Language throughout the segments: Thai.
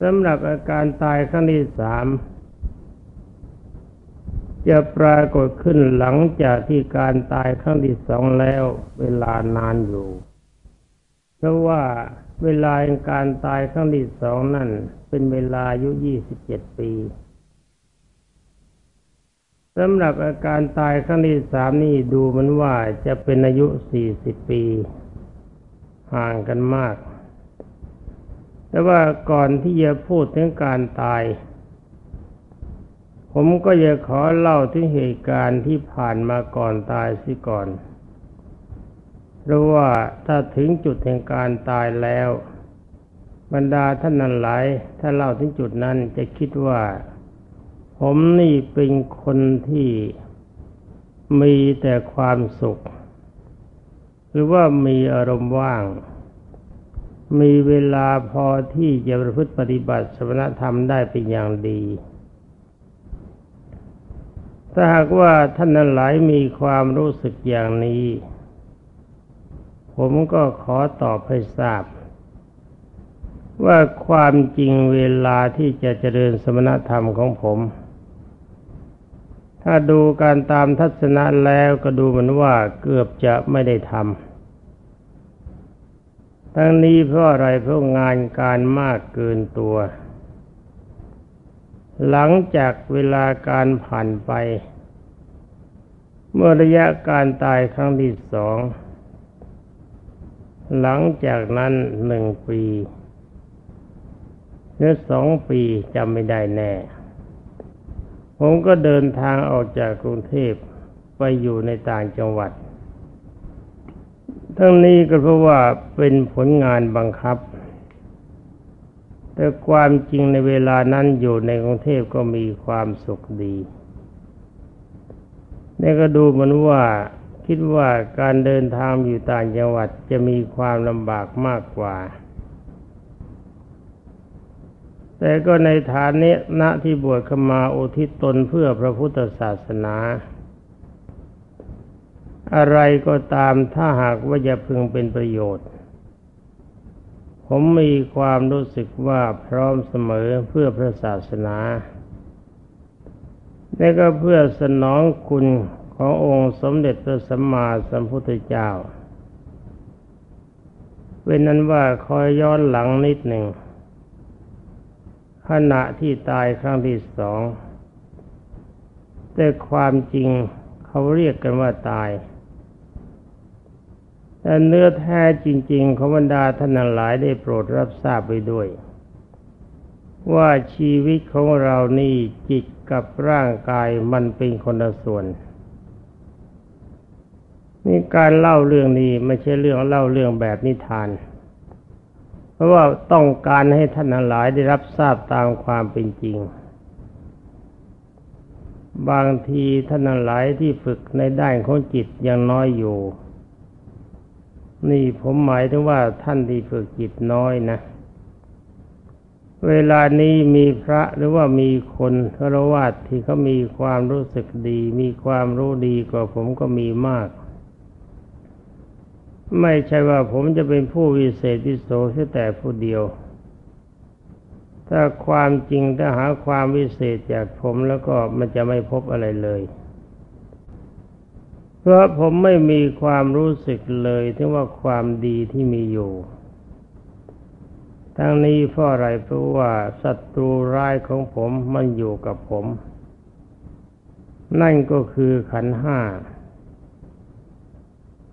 สำหรับอาการตายครั้งที่สามจะปรากฏขึ้นหลังจากที่การตายครั้งที่สองแล้วเวลานานอยู่ เพราะว่าเวลาการตายครั้งที่สองนั่น เป็นเวลาอายุยี่สิบเจ็ดปีสำหรับอาการตายครั้งที่สามนี่ดูมันว่าจะเป็นอายุสี่สิบปี ห่างกันมาก แต่ว่าก่อนที่จะพูดถึงการตาย ผมก็จะขอเล่าถึงเหตุการณ์ที่ผ่านมาก่อนตายสิก่อน เพราะว่าถ้าถึงจุดแห่งการตายแล้ว บรรดาท่านนั้นหลายถ้าเล่าถึงจุดนั้นจะคิดว่า ผมนี่เป็นคนที่มีแต่ความสุข หรือว่ามีอารมณ์ว่าง มีเวลาพอที่จะประพฤติปฏิบัติสมณธรรมได้เป็นอย่างดี ถ้าหากว่าท่านหลายมีความรู้สึกอย่างนี้ ผมก็ขอตอบให้ทราบ ว่าความจริงเวลาที่จะเจริญสมณธรรมของผม ถ้าดูการตามทัศนะแล้วก็ดูเหมือนว่าเกือบจะไม่ได้ทำ ทั้งนี้เพราะอะไรเพราะงานการมากเกินตัว หลังจากเวลาการผ่านไป เมื่อระยะการตายครั้งที่สองหลังจากนั้นหนึ่งปีหรือสองปีจำไม่ได้แน่ ผมก็เดินทางออกจากกรุงเทพไปอยู่ในต่างจังหวัด ทั้งนี้ก็เพราะว่าเป็นผลงานบังคับ แต่ความจริงในเวลานั้นอยู่ในกรุงเทพก็มีความสุขดีนี่ก็ดูเหมือนว่าคิดว่าการเดินทางอยู่ต่างจังหวัดจะมีความลำบากมากกว่า แต่ก็ในฐานนี้ณที่บวชขมาอุทิศตนเพื่อพระพุทธศาสนา อะไรก็ตามถ้าหากว่าจะพึงเป็นประโยชน์ ผมมีความรู้สึกว่าพร้อมเสมอเพื่อพระศาสนา และก็เพื่อสนองคุณขององค์สมเด็จพระสัมมาสัมพุทธเจ้า เป็นนั้นว่าคอยย้อนหลังนิดหนึ่งขณะที่ตายครั้งที่สอง แต่ความจริงเขาเรียกกันว่าตาย เนื้อแท้จริง ๆ ของบรรดาท่านหลายได้โปรดรับทราบไปด้วย ว่าชีวิตของเรานี่จิตกับร่างกายมันเป็นคนละส่วนนี่การเล่าเรื่องนี้ไม่ใช่เรื่องเล่าเรื่องแบบนิทาน เพราะว่าต้องการให้ท่านหลายได้รับทราบตามความเป็นจริง บางทีท่านหลายที่ฝึกในด้านของจิตยังน้อยอยู่ นี่ผมหมายถึงว่าท่านที่ฝึกจิตน้อยนะ เวลานี้มีพระหรือว่ามีคนฆราวาสที่เขามีความรู้สึกดี มีความรู้ดีกว่าผมก็มีมาก ไม่ใช่ว่าผมจะเป็นผู้วิเศษวิโสแค่แต่ผู้เดียว ถ้าความจริงถ้าหาความวิเศษจากผมแล้วก็มันจะไม่พบอะไรเลย เพราะผมไม่มีความรู้สึกเลยถึงว่าความดีที่มีอยู่ทั้งนี้เพราะอะไรเพราะว่าศัตรูร้ายของผมมันอยู่กับผม นั่นก็คือขันห้า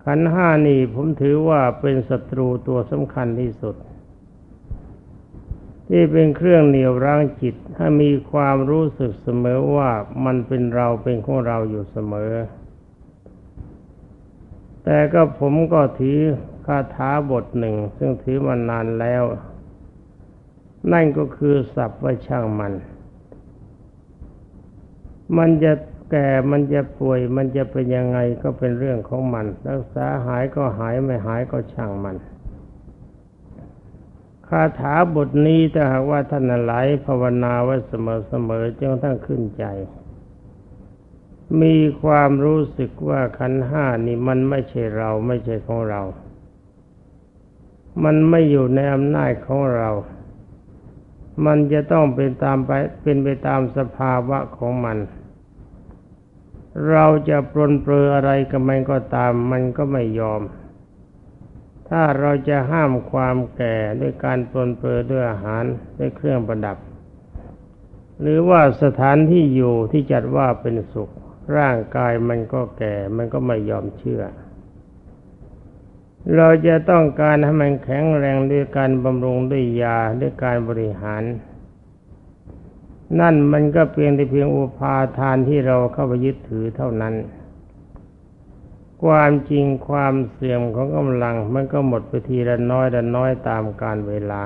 ขันห้านี่ผมถือว่าเป็นศัตรูตัวสำคัญที่สุด ที่เป็นเครื่องเหนี่ยวรั้งจิตให้มีความรู้สึกเสมอว่ามันเป็นเราเป็นของเราอยู่เสมอ แต่ก็ผมก็ถือคาถาบทหนึ่ง ซึ่งถือมานานแล้ว นั่นก็คือสัพว่าช่างมัน มันจะแก่มันจะป่วย มันจะเป็นยังไงก็เป็นเรื่องของมัน รักษาหายก็หายไม่หายก็ช่างมัน คาถาบทนี้ถ้าหากว่าท่านหลายภาวนาไว้เสมอๆจนทั้งขึ้นใจ มีความรู้สึกว่าขันห้านี่มันไม่ใช่เราไม่ใช่ของเรา มันไม่อยู่ในอำนาจของเรา มันจะต้องเป็นตามไปเป็นไปตามสภาวะของมัน เราจะปรนเปรออะไรกับมันก็ตาม มันก็ไม่ยอม ถ้าเราจะห้ามความแก่ด้วยการปรนเปรอด้วยอาหารด้วยเครื่องประดับ หรือว่าสถานที่อยู่ที่จัดว่าเป็นสุข ร่างกายมันก็แก่ มันก็ไม่ยอมเชื่อ เราจะต้องการให้มันแข็งแรงด้วยการบำรุงด้วยยาด้วยการบริหาร นั่นมันก็เพียงแต่เพียงอุปาทานที่เราเข้าไปยึดถือเท่านั้น ความจริงความเสื่อมของกำลัง มันก็หมดไปทีละน้อยละน้อยตามการเวลา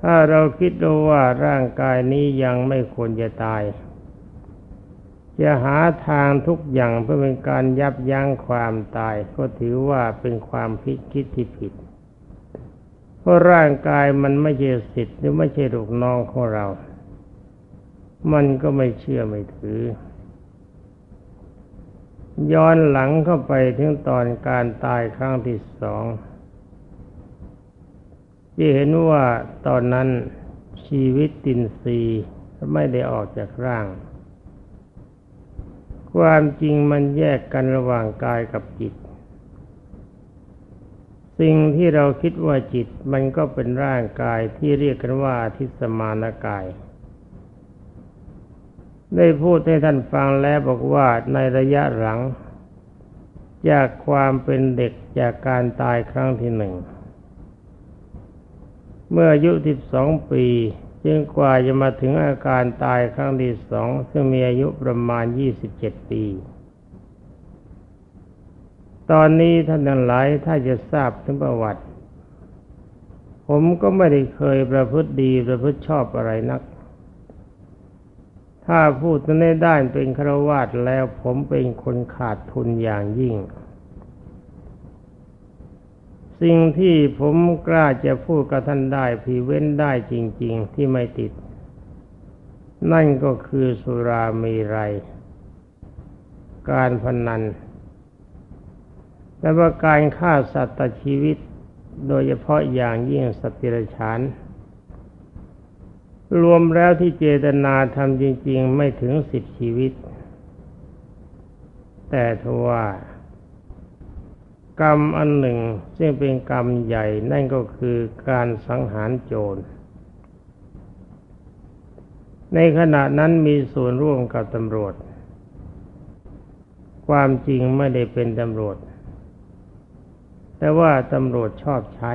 ถ้าเราคิดดูว่าร่างกายนี้ยังไม่ควรจะตาย จะหาทางทุกอย่างเพื่อเป็นการยับยั้งความตาย ก็ถือว่าเป็นความพิคิดที่ผิด เพราะร่างกายมันไม่ใช่สิทธิ์หรือไม่ใช่ลูกน้องของเรา มันก็ไม่เชื่อไม่ถือ ย้อนหลังเข้าไปถึงตอนการตายครั้งที่สองที่เห็นว่าตอนนั้นชีวิตตินซีไม่ได้ออกจากร่าง ความจริงมันแยกกันระหว่างกายกับจิต สิ่งที่เราคิดว่าจิตมันก็เป็นร่างกายที่เรียกกันว่าทิสมานกาย ได้พูดให้ท่านฟังแล้วบอกว่าในระยะหลัง จากความเป็นเด็กจากการตายครั้งที่หนึ่ง เมื่ออายุสิบสองปี จึงกว่าจะมาถึงอาการตายครั้งที่สองซึ่งมีอายุประมาณยี่สิบเจ็ดปี ตอนนี้ท่านทั้งหลายถ้าจะทราบถึงประวัติ ผมก็ไม่ได้เคยประพฤติดีประพฤติชอบอะไรนัก ถ้าพูดในด้านเป็นครวาตแล้วผมเป็นคนขาดทุนอย่างยิ่ง สิ่งที่ผมกล้าจะพูดกับท่านได้พีเว้นได้จริง ๆ ที่ไม่ติด นั่นก็คือสุรามีไร การพนัน และว่าการฆ่าสัตว์ชีวิต โดยเฉพาะอย่างยิ่งสัตว์ิรฉาน รวมแล้วที่เจตนาทำจริง ๆ ไม่ถึงสิบชีวิต แต่ทว่า กรรมอันหนึ่ง ซึ่งเป็นกรรมใหญ่นั่นก็คือการสังหารโจร ในขณะนั้นมีส่วนร่วมกับตำรวจ ความจริงไม่ได้เป็นตำรวจ แต่ว่าตำรวจชอบใช้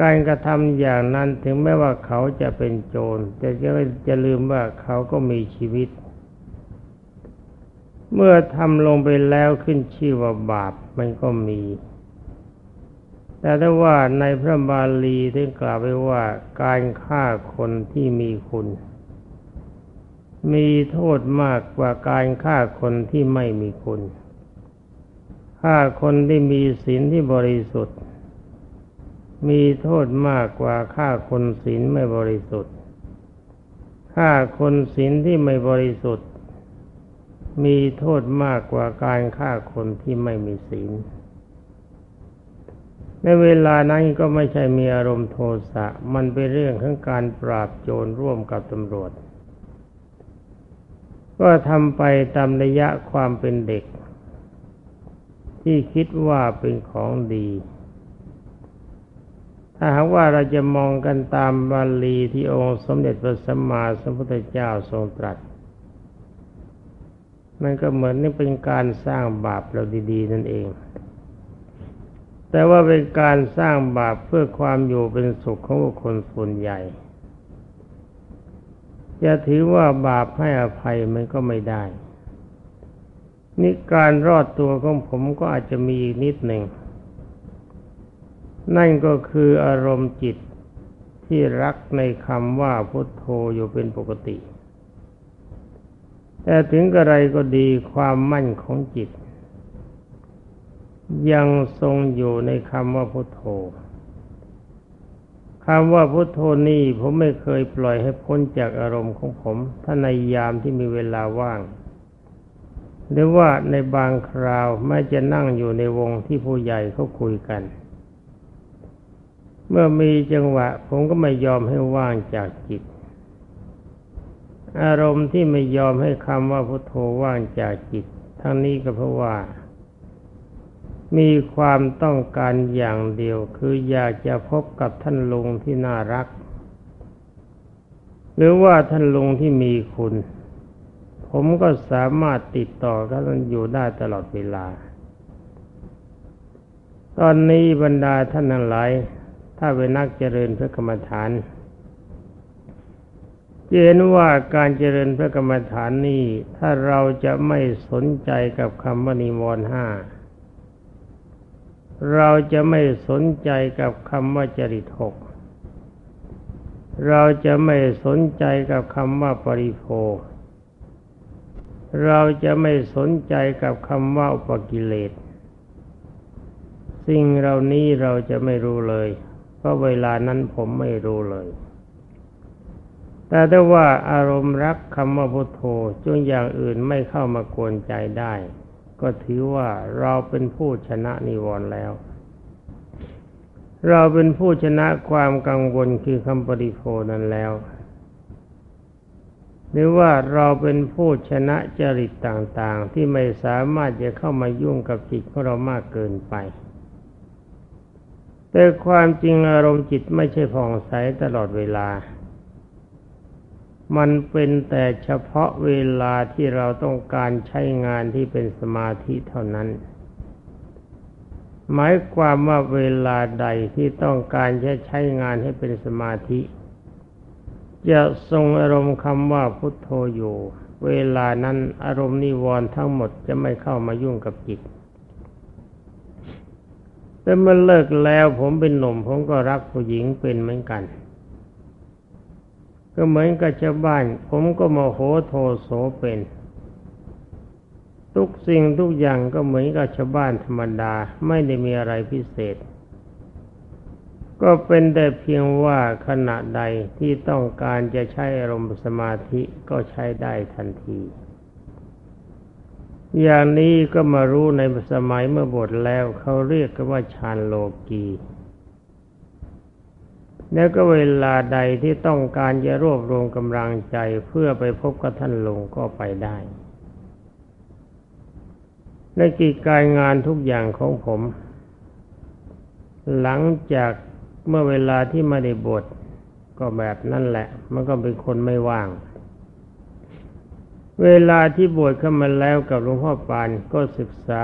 การกระทำอย่างนั้นถึงแม้ว่าเขาจะเป็นโจร แต่จะจะลืมว่าเขาก็มีชีวิต เมื่อทำลงไปแล้วขึ้นชื่อว่าบาปมันก็มี แต่ถ้าว่าในพระบาลีได้กล่าวไว้ว่าการฆ่าคนที่มีคุณ มีโทษมากกว่าการฆ่าคนที่ไม่มีคุณฆ่าคนที่มีศีลที่บริสุทธิ์ มีโทษมากกว่าฆ่าคนศีลไม่บริสุทธิ์ฆ่าคนศีลที่ไม่บริสุทธิ์ มีโทษมากกว่าการฆ่าคนที่ไม่มีศีล ในเวลานั้นก็ไม่ใช่มีอารมณ์โทสะ มันเป็นเรื่องของการปราบโจรร่วมกับตำรวจ ก็ทำไปตามระยะความเป็นเด็ก ที่คิดว่าเป็นของดี ถ้าหากว่าเราจะมองกันตามบาลีที่องค์สมเด็จพระสัมมาสัมพุทธเจ้าทรงตรัส มันก็เหมือนนี่เป็นการสร้างบาปเราดี ๆ นั่นเอง แต่ว่าเป็นการสร้างบาปเพื่อความอยู่เป็นสุขของบุคคลส่วนใหญ่จะถือว่าบาปให้อภัยมันก็ไม่ได้ นี่การรอดตัวของผมก็อาจจะมีอีกนิดหนึ่ง นั่นก็คืออารมณ์จิตที่รักในคำว่าพุทโธอยู่เป็นปกติ แต่ถึงกระไรก็ดีความมั่นของจิต ยังทรงอยู่ในคำว่าพุทโธคำว่าพุทโธนี่ผมไม่เคยปล่อยให้พ้นจากอารมณ์ของผม ถ้าในยามที่มีเวลาว่าง หรือว่าในบางคราวแม้จะนั่งอยู่ในวงที่ผู้ใหญ่เขาคุยกัน เมื่อมีจังหวะ ผมก็ไม่ยอมให้ว่างจากจิต อารมณ์ที่ไม่ยอมให้คำว่าพุทโธว่างจากจิต ทั้งนี้ก็เพราะว่า มีความต้องการอย่างเดียว คืออยากจะพบกับท่านลุงที่น่ารัก หรือว่าท่านลุงที่มีคุณ ผมก็สามารถติดต่อกับท่านอยู่ได้ตลอดเวลา ตอนนี้บรรดาท่านทั้งหลาย ถ้าเป็นนักเจริญพระกรรมฐาน เห็นว่าการเจริญพระกรรมฐานนี้ถ้าเราจะไม่สนใจกับคำว่านิวรณ์ห้าเราจะไม่สนใจกับคำว่าจริตหกเราจะไม่สนใจกับคำว่าปริโภเราจะไม่สนใจกับคำว่าอุปกิเลส สิ่งเหล่านี้เราจะไม่รู้เลย เพราะเวลานั้นผมไม่รู้เลย แต่ถ้าว่าอารมณ์รักคำว่าพุทโธจงอย่างอื่นไม่เข้ามากวนใจได้ ก็ถือว่าเราเป็นผู้ชนะนิวรณ์แล้ว เราเป็นผู้ชนะความกังวลคือคำปริโภนั้นแล้วหรือว่าเราเป็นผู้ชนะจริตต่างๆ ที่ไม่สามารถจะเข้ามายุ่งกับจิตของเรามากเกินไป แต่ความจริงอารมณ์จิตไม่ใช่ผ่องใสตลอดเวลา มันเป็นแต่เฉพาะเวลาที่เราต้องการใช้งานที่เป็นสมาธิเท่านั้น หมายความว่าเวลาใดที่ต้องการจะใช้งานให้เป็นสมาธิ จะทรงอารมณ์คำว่าพุทโธอยู่ เวลานั้นอารมณ์นิวรณ์ทั้งหมดจะไม่เข้ามายุ่งกับจิตแต่เมื่อเลิกแล้วผมเป็นหนุ่มผมก็รักผู้หญิงเป็นเหมือนกัน ก็เหมือนกับชาวบ้าน ผมก็โมโหโทโสเป็น ทุกสิ่งทุกอย่างก็เหมือนกับชาวบ้านธรรมดาไม่ได้มีอะไรพิเศษ ก็เป็นแต่เพียงว่าขณะใดที่ต้องการจะใช้อารมณ์สมาธิก็ใช้ได้ทันที อย่างนี้ก็มารู้ในสมัยเมื่อบทแล้วเขาเรียกกันว่าฌานโลกี แล้วก็เวลาใดที่ต้องการจะรวบรวมกำลังใจเพื่อไปพบกับท่านลงก็ไปได้ในกิจการงานทุกอย่างของผม หลังจากเมื่อเวลาที่มาได้บทก็แบบนั่นแหละ มันก็เป็นคนไม่ว่าง เวลาที่บวชเข้ามาแล้วกับหลวงพ่อปานก็ศึกษา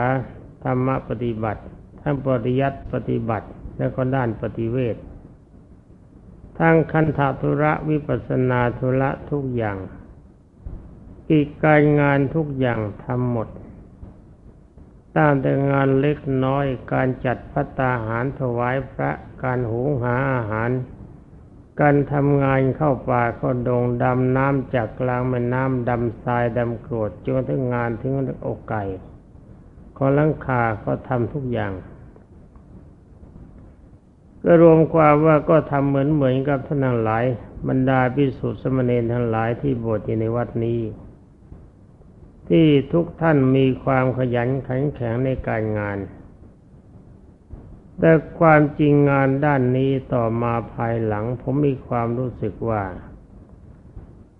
ธรรมปฏิบัติ ทั้งปริยัติปฏิบัติแล้วก็ด้านปฏิเวท ทั้งคันธทุระวิปัสนาธุระทุกอย่างกิจการงานทุกอย่างทำหมดตั้งแต่งานเล็กน้อยการจัดพัตตาหารถวายพระการหุงหาอาหาร การทำงานเข้าป่าเข้าดงดำน้ำจากกลางแม่น้ำดำทรายดำกรวดจนถึงงานถึงอกไก่ขอลังคาก็ทำทุกอย่าง ก็รวมความว่าก็ทำเหมือนเหมือนกับท่านทั้งหลาย บรรดาพิสุทธิสมณีทั้งหลายที่บวชอยู่ในวัดนี้ ที่ทุกท่านมีความขยันขันแข็งในการงาน แต่ความจริงงานด้านนี้ต่อมาภายหลัง ผมมีความรู้สึกว่า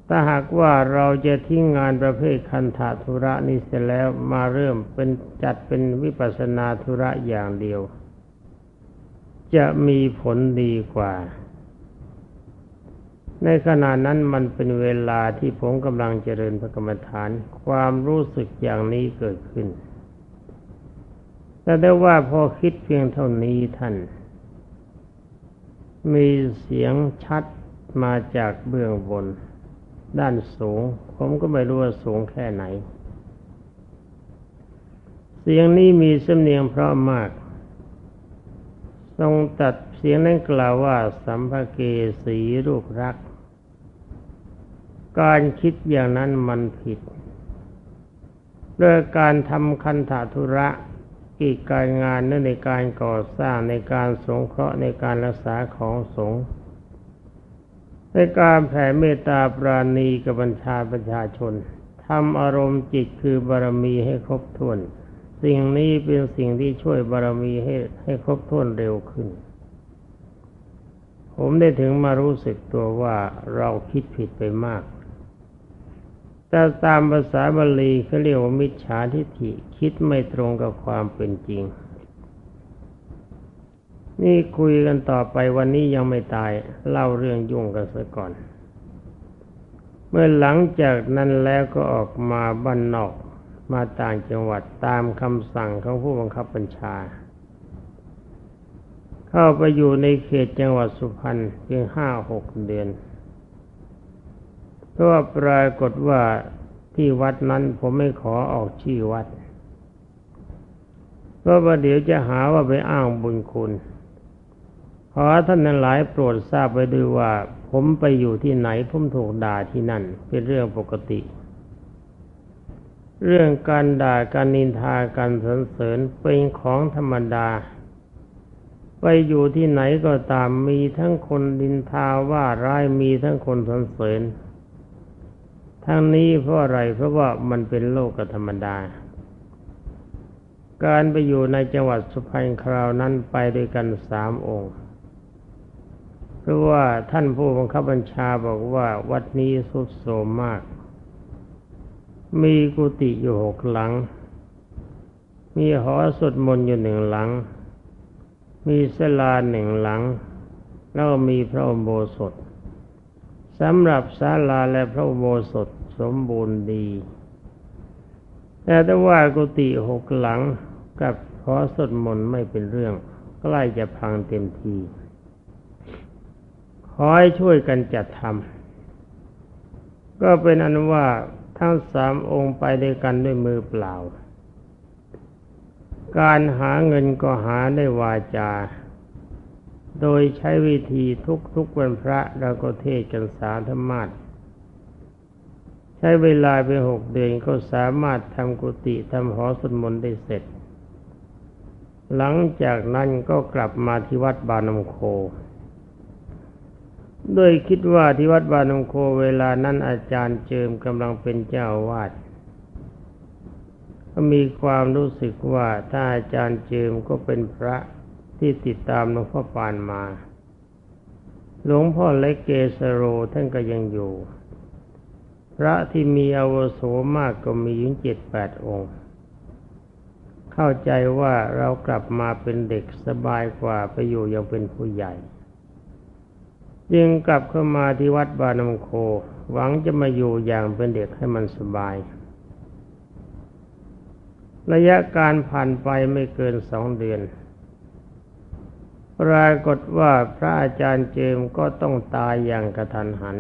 ถ้าหากว่าเราจะทิ้งงานประเภทคันธาธุระนี้เสร็จแล้วมาเริ่มเป็นจัดเป็นวิปัสนาธุระอย่างเดียว จะมีผลดีกว่า ในขณะนั้นมันเป็นเวลาที่ผมกำลังเจริญพระกรรมฐาน ความรู้สึกอย่างนี้เกิดขึ้น แต่ได้ว่าพอคิดเพียงเท่านี้ท่าน มีเสียงชัดมาจากเบื้องบน ด้านสูง ผมก็ไม่รู้ว่าสูงแค่ไหน เสียงนี้มีสำเนียงเพราะมาก ทรงตัดเสียงนั้นกล่าวว่าสัมภเกสีรูปรัก การคิดอย่างนั้นมันผิดเรื่องการทำคันธทุระกิจการงานนั่นในการก่อสร้างในการสงเคราะห์ในการรักษาของสงฆ์ในการแผ่เมตตาปราณีกับบัญชาประชาชนทำอารมณ์จิตคือบารมีให้ครบถ้วน สิ่งนี้เป็นสิ่งที่ช่วยบารมีให้ให้ครบถ้วนเร็วขึ้น ผมได้ถึงมารู้สึกตัวว่าเราคิดผิดไปมาก แต่ตามภาษาบาลีเขาเรียกว่ามิจฉาทิฏฐิคิดไม่ตรงกับความเป็นจริง นี่คุยกันต่อไปวันนี้ยังไม่ตาย เล่าเรื่องยุ่งกันซะก่อน เมื่อหลังจากนั้นแล้วก็ออกมาบ้านนอก มาต่างจังหวัดตามคำสั่งของผู้บังคับบัญชา เข้าไปอยู่ในเขตจังหวัดสุพรรณเพียงห้าหกเดือน เพราะว่าปรากฏว่าที่วัดนั้นผมไม่ขอออกชื่อวัด เพราะว่าเดี๋ยวจะหาว่าไปอ้างบุญคุณขอท่านนั้นหลายโปรดทราบไว้ด้วยว่า ผมไปอยู่ที่ไหนผมถูกด่าที่นั่น เป็นเรื่องปกติ เรื่องการด่าการนินทาการสรรเสริญเป็นของธรรมดา ไปอยู่ที่ไหนก็ตามมีทั้งคนดินทาว่าร้ายมีทั้งคนสรรเสริญ ทั้งนี้เพราะอะไรเพราะว่ามันเป็นโลกธรรมดา การไปอยู่ในจังหวัดสุพรรณคราวนั้นไปด้วยกันสามองค์เพราะว่าท่านผู้บังคับบัญชาบอกว่าวัดนี้สุดโสมมาก มีกุฏิอยู่หกหลัง มีหอสวดมนต์อยู่หนึ่งหลัง มีศาลาหนึ่งหลัง แล้วมีพระอุโบสถสำหรับศาลาและพระอุโบสถสมบูรณ์ดี แต่ถ้าว่ากุฏิหกหลังกับหอสวดมนต์ไม่เป็นเรื่อง ใกล้จะพังเต็มที ขอให้ช่วยกันจัดทำก็เป็นอันว่า ทั้งสามองค์ไปด้วยกันด้วยมือเปล่า การหาเงินก็หาได้วาจา โดยใช้วิธีทุกทุกวันพระเราก็เทศกันสาธรรมาใช้เวลาไปหกเดือนก็สามารถทำกุฏิทำหอสวดมนต์ได้เสร็จ หลังจากนั้นก็กลับมาที่วัดบานมโค โดยคิดว่าที่วัดบานงโคเวลานั้นอาจารย์เจิมกำลังเป็นเจ้าวาดก็มีความรู้สึกว่าถ้าอาจารย์เจิมก็เป็นพระที่ติดตามหลวงพ่อปานมา หลวงพ่อเล็กเกสโรท่านก็ยังอยู่ พระที่มีอาวุโสมากก็มีถึงเจ็ดแปดองค์ เข้าใจว่าเรากลับมาเป็นเด็กสบายกว่าไปอยู่ยังเป็นผู้ใหญ่ จึงกลับเข้ามาที่วัดบานมโค หวังจะมาอยู่อย่างเป็นเด็กให้มันสบาย ระยะการผ่านไปไม่เกินสองเดือนปรากฏว่าพระอาจารย์เจมก็ต้องตายอย่างกระทันหัน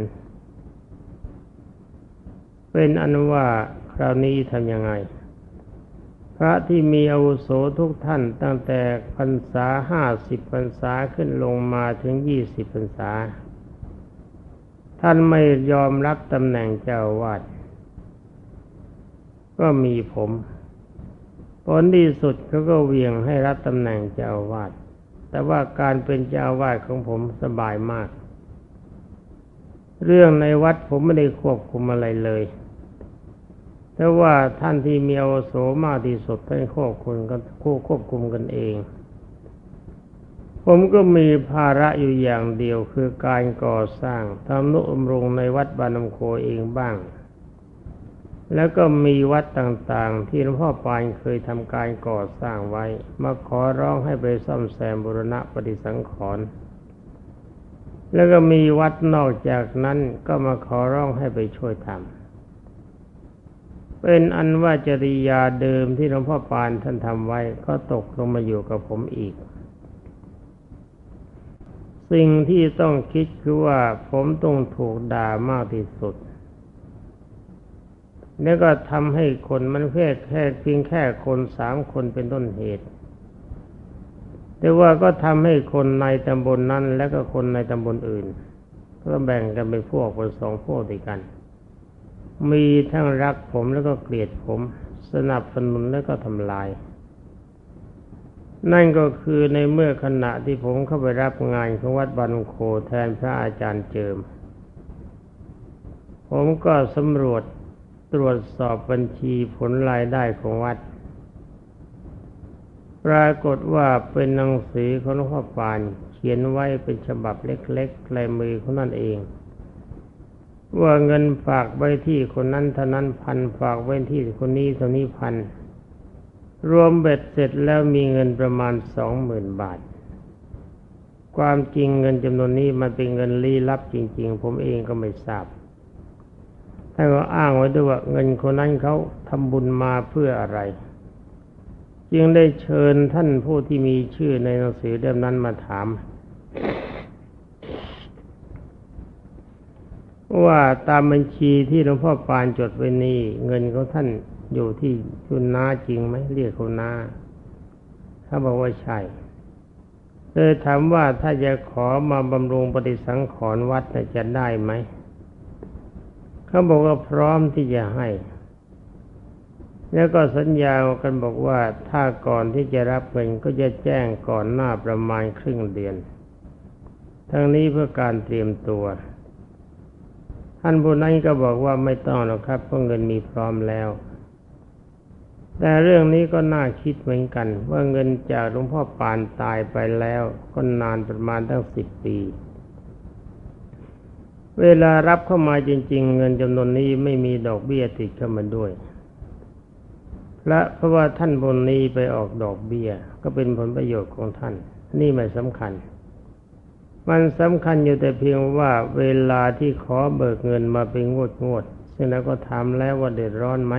เป็นอนุว่าคราวนี้ทำยังไง พระที่มีอาวุโสทุกท่านตั้งแต่พรรษาห้าสิบพรรษาขึ้นลงมาถึงยี่สิบพรรษา ท่านไม่ยอมรับตำแหน่งเจ้าวาดก็มีผมผลที่สุดเขาก็เวียงให้รับตำแหน่งเจ้าวาด แต่ว่าการเป็นเจ้าวาดของผมสบายมาก เรื่องในวัดผมไม่ได้ควบคุมอะไรเลย แต่ว่าท่านที่มีอวโสมากที่สุดท่านควบคุมกันคู่ควบคุมกันเอง ผมก็มีภาระอยู่อย่างเดียวคือการก่อสร้างทำนุบำรุงในวัดบานมโคเองบ้าง แล้วก็มีวัดต่างๆ ที่หลวงพ่อปานเคยทำการก่อสร้างไว้ มาขอร้องให้ไปซ่อมแซมบุรณะปฏิสังขรณ์แล้วก็มีวัดนอกจากนั้นก็มาขอร้องให้ไปช่วยทำ เป็นอันว่าจริยาเดิมที่หลวงพ่อปานท่านทำไว้ก็ตกลงมาอยู่กับผมอีก สิ่งที่ต้องคิดคือว่าผมต้องถูกด่ามากที่สุด แล้วก็ทำให้คนมันแค่แค่เพียงแค่คนสามคนเป็นต้นเหตุ แต่ว่าก็ทำให้คนในตำบลนนั้น และก็คนในตำบลอื่น ก็แบ่งกันเป็นพวกเป็นสองพวกด้วยกัน มีทั้งรักผมแล้วก็เกลียดผม สนับสนุนแล้วก็ทำลาย นั่นก็คือในเมื่อขณะที่ผมเข้าไปรับงานของวัดบันโคแทนพระอาจารย์เจิม ผมก็สำรวจตรวจสอบบัญชีผลรายได้ของวัด ปรากฏว่าเป็นหนังสือของหลวงพ่อปาน เขียนไว้เป็นฉบับเล็กๆลายมือของนั่นเอง ว่าเงินฝากไว้ที่คนนั้นเท่านั้นพันฝากไว้ที่คนนี้เท่านี้พันรวมเบ็ดเสร็จแล้วมีเงินประมาณสองหมื่นบาท ความจริงเงินจำนวนนี้มันเป็นเงินลี้ลับจริง ๆ ผมเองก็ไม่ทราบท่านก็อ้างไว้ด้วยว่าเงินคนนั้นเขาทำบุญมาเพื่ออะไร จึงได้เชิญท่านผู้ที่มีชื่อในหนังสือเล่มนั้นมาถาม ว่าตามบัญชีที่หลวงพ่อปานจดไว้นี้เงินของท่านอยู่ที่คุณน้าจริงไหมเรียกคุณน้าเขาบอกว่าใช่เลยถามว่าถ้าจะขอมาบำรุงปฏิสังขรณ์วัดจะได้ไหมเขาบอกว่าพร้อมที่จะให้ แล้วก็สัญญากันบอกว่าถ้าก่อนที่จะรับเงินก็จะแจ้งก่อนหน้าประมาณครึ่งเดือน ทั้งนี้เพื่อการเตรียมตัว ท่านผู้นั้นก็บอกว่าไม่ต้องหรอกครับเพราะเงินมีพร้อมแล้ว แต่เรื่องนี้ก็น่าคิดเหมือนกัน ว่าเงินจากหลวงพ่อปานตายไปแล้วก็นานประมาณตั้งสิบปี เวลารับเข้ามาจริง ๆ เงินจำนวนนี้ไม่มีดอกเบี้ยติดเข้ามาด้วยและเพราะว่าท่านบนนี้ไปออกดอกเบี้ย ก็เป็นผลประโยชน์ของท่าน นี่ไม่สำคัญ มันสำคัญอยู่แต่เพียงว่าเวลาที่ขอเบิกเงินมาเป็นงวดงวดซึ่งเราก็ถามแล้วว่าเดือดร้อนไหม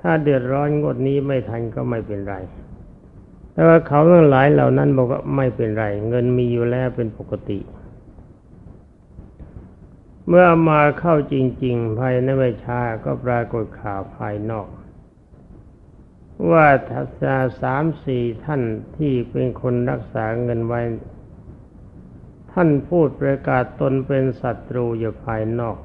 ถ้าเดือดร้อนงวดนี้ไม่ทันก็ไม่เป็นไร แต่ว่าเขาทั้งหลายเหล่านั้นบอกว่าไม่เป็นไร เงินมีอยู่แล้วเป็นปกติ เมื่อมาเข้าจริง ๆ ภายในเวชาก็ปรากฏข่าวภายนอก ว่าทัศาสามสี่ท่านที่เป็นคนรักษาเงินไว้ ท่านพูดประกาศตนเป็นศัตรูอยู่ภายนอก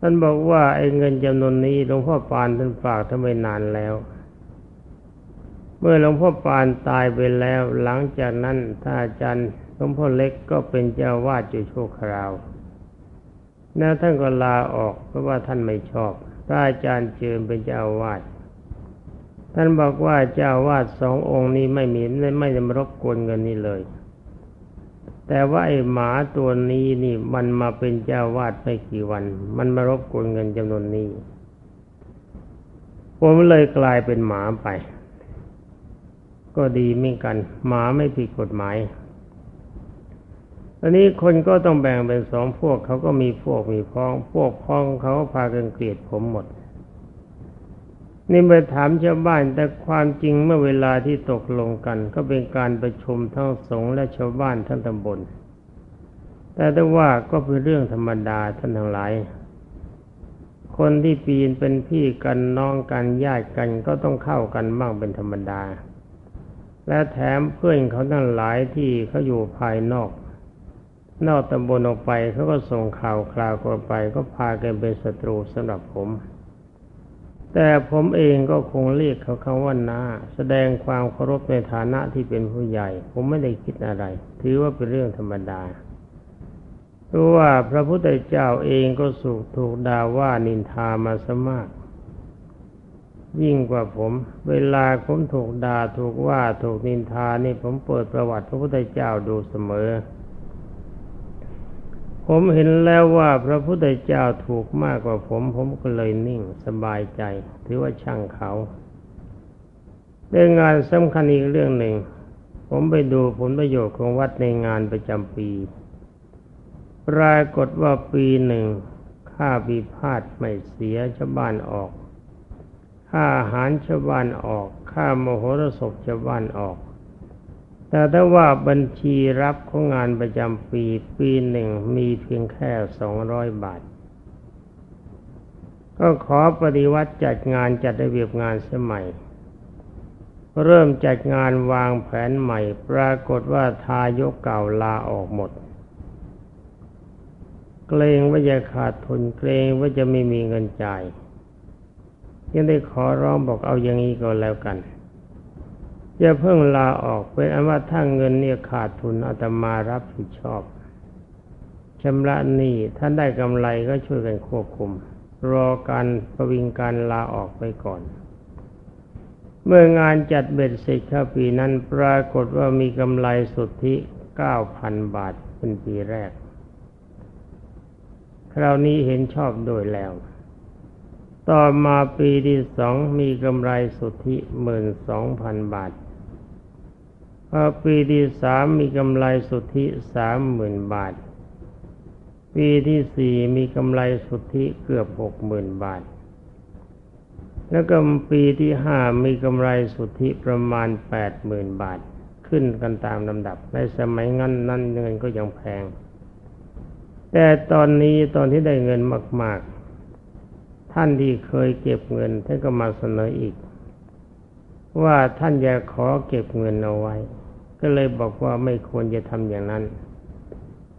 ท่านบอกว่าไอ้เงินจำนวนนี้หลวงพ่อปานท่านฝากทำไมนานแล้ว เมื่อหลวงพ่อปานตายไปแล้ว หลังจากนั้นท่านอาจารย์หลวงพ่อเล็กก็เป็นเจ้าวาดอยู่ชั่วคราวแล้วท่านก็ลาออกเพราะว่าท่านไม่ชอบพระอาจารย์เจิมเป็นเจ้าวาดท่านบอกว่าเจ้าวาดสององค์นี้ไม่มีไม่จะมารบกวนเงินนี้เลย แต่ว่าไอ้หมาตัวนี้นี่มันมาเป็นเจ้าวาดไม่กี่วัน มันมารบกวนเงินจำนวนนี้ ผมเลยกลายเป็นหมาไป ก็ดีเหมือนกัน หมาไม่ผิดกฎหมายตอนนี้คนก็ต้องแบ่งเป็นสองพวกเขาก็มีพวกมีพ้อง พวกพ้องเขาพากันเกลียดผมหมด นี่ไปถามชาวบ้านแต่ความจริงเมื่อเวลาที่ตกลงกัน ก็เป็นการประชุมทั้งสงฆ์และชาวบ้านทั้งตำบล แต่ได้ว่าก็เป็นเรื่องธรรมดาท่านทั้งหลาย คนที่ปีนเป็นพี่กันน้องกันญาติกันก็ต้องเข้ากันบ้างเป็นธรรมดา และแถมเพื่อนเขาทั้งหลายที่เขาอยู่ภายนอก นอกตำบลออกไปเขาก็ส่งข่าวคราวกันไป ก็พากันเป็นศัตรูสำหรับผม แต่ผมเองก็คงเรียกเขาคำว่านาแสดงความเคารพในฐานะที่เป็นผู้ใหญ่ ผมไม่ได้คิดอะไร ถือว่าเป็นเรื่องธรรมดาเพราะว่าพระพุทธเจ้าเองก็สุกถูกด่าว่านินทามาสมาก ยิ่งกว่าผม เวลาผมถูกด่าถูกว่าถูกนินทานี่ผมเปิดประวัติพระพุทธเจ้าดูเสมอ ผมเห็นแล้วว่าพระพุทธเจ้าถูกมากกว่าผม ผมก็เลยนิ่งสบายใจ ถือว่าช่างเขาเรื่องงานสำคัญอีกเรื่องหนึ่ง ผมไปดูผลประโยชน์ของวัดในงานประจำปี ปรากฏว่าปีหนึ่งค่าบิพาทไม่เสียชาวบ้านออก ค่าอาหารชาวบ้านออก ค่ามโหรสพชาวบ้านออก แต่ถ้าว่าบัญชีรับของงานประจำปีปีหนึ่งมีเพียงแค่สองร้อยบาท ก็ขอปฏิวัติจัดงานจัดระเบียบงานสมัย เริ่มจัดงานวางแผนใหม่ ปรากฏว่าทายกเก่าลาออกหมด เกรงว่าจะขาดทุนเกรงว่าจะไม่มีเงินจ่ายยังได้ขอร้องบอกเอาอย่างนี้ก็แล้วกัน จะเพิ่งลาออกเป็นอันว่าถ้าเงินเนี่ยขาดทุนอาตมารับผิดชอบชำระหนี้ท่านได้กำไรก็ช่วยกันควบคุม รอการประวิงการลาออกไปก่อน เมื่องานจัดเบ็ดเสร็จข้าปีนั้นปรากฏว่ามีกำไรสุทธิเก้าพันบาทเป็นปีแรก คราวนี้เห็นชอบโดยแล้ว ต่อมาปีที่สองมีกำไรสุทธิหมื่นสองพันบาท พอปีที่สามมีกำไรสุทธิสามหมื่นบาท ปีที่สี่มีกำไรสุทธิเกือบหกหมื่นบาท แล้วก็ปีที่ห้ามีกำไรสุทธิประมาณแปดหมื่นบาท ขึ้นกันตามลำดับ ในสมัยงั้นนั้นเงินก็ยังแพง แต่ตอนนี้ตอนที่ได้เงินมาก ๆ ท่านที่เคยเก็บเงินท่านก็มาเสนออีก ว่าท่านอยากขอเก็บเงินเอาไว้ ก็เลยบอกว่าไม่ควรจะทำอย่างนั้น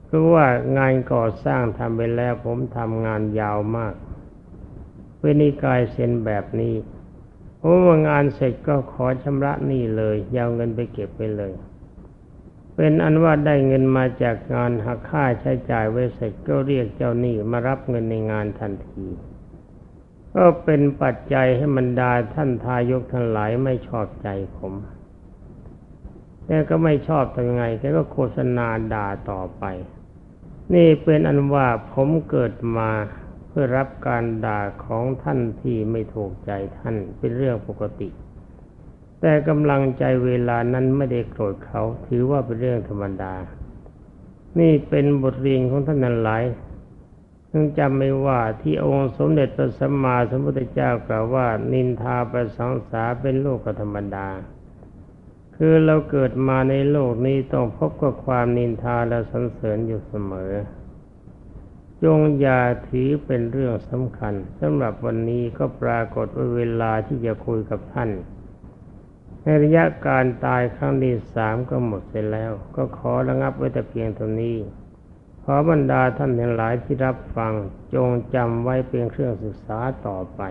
เพราะว่างานก่อสร้างทำไปแล้วผมทำงานยาวมากเวนิกายเซ็นแบบนี้เพราะว่างานเสร็จก็ขอชำระหนี้เลยยาวเงินไปเก็บไปเลย เป็นอันว่าได้เงินมาจากงานหักค่าใช้จ่ายไว้เสร็จก็เรียกเจ้าหนี้มารับเงินในงานทันที ก็เป็นปัจจัยให้มันดาท่านทายกทั้งหลายไม่ชอบใจผม แต่ก็ไม่ชอบทำไงแกก็โฆษณาด่าต่อไป นี่เป็นอันว่าผมเกิดมาเพื่อรับการด่าของท่านที่ไม่ถูกใจท่านเป็นเรื่องปกติ แต่กำลังใจเวลานั้นไม่ได้โกรธเขาถือว่าเป็นเรื่องธรรมดา นี่เป็นบทเรียนของท่านนั้นหลายนึงจำไม่ว่าที่องค์สมเด็จพระสัมมาสัมพุทธเจ้ากล่าวว่า นินทาประสังสาเป็นโลกธรรมดา คือเราเกิดมาในโลกนี้ต้องพบกับความนินทาและสรรเสริญอยู่เสมอ จงอย่าถือเป็นเรื่องสำคัญสำหรับวันนี้ก็ปรากฏว่าเวลาที่จะคุยกับท่าน ในระยะการตายครั้งที่สามก็หมดไปแล้ว ก็ขอระงับไว้แต่เพียงเท่านี้ ขอบรรดาท่านทั้งหลายที่รับฟังจงจำไว้เป็นเครื่องศึกษาต่อไป